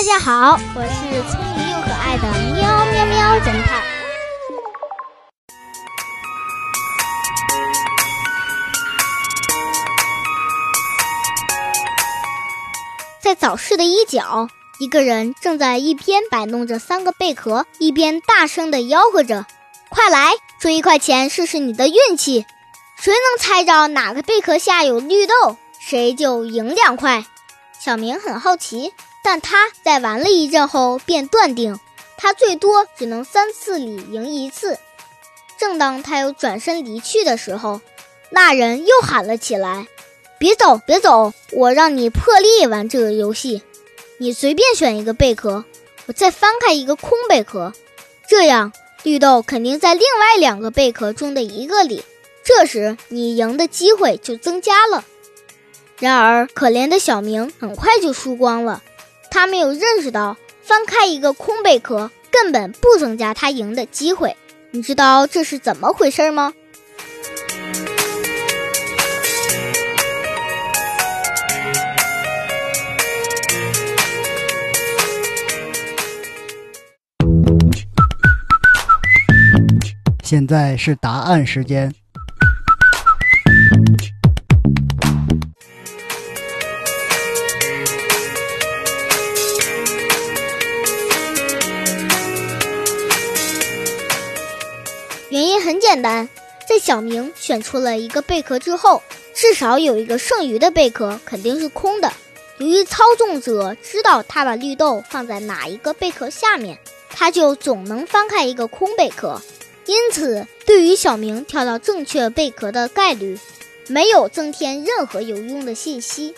大家好，我是聪明又可爱的喵喵喵侦探。在早市的一角，一个人正在一边摆弄着三个贝壳，一边大声的吆喝着：“快来，出一块钱试试你的运气！谁能猜着哪个贝壳下有绿豆，谁就赢两块。”小明很好奇，但他在玩了一阵后便断定，他最多只能三次里赢一次。正当他要转身离去的时候，那人又喊了起来。别走，别走！我让你破例玩这个游戏，你随便选一个贝壳，我再翻开一个空贝壳，这样绿豆肯定在另外两个贝壳中的一个里，这时你赢的机会就增加了。然而，可怜的小明很快就输光了，他没有认识到翻开一个空贝壳根本不增加他赢的机会。你知道这是怎么回事吗？现在是答案时间。原因很简单，在小明选出了一个贝壳之后，至少有一个剩余的贝壳肯定是空的。由于操纵者知道他把绿豆放在哪一个贝壳下面，他就总能翻开一个空贝壳。因此，对于小明跳到正确贝壳的概率，没有增添任何有用的信息。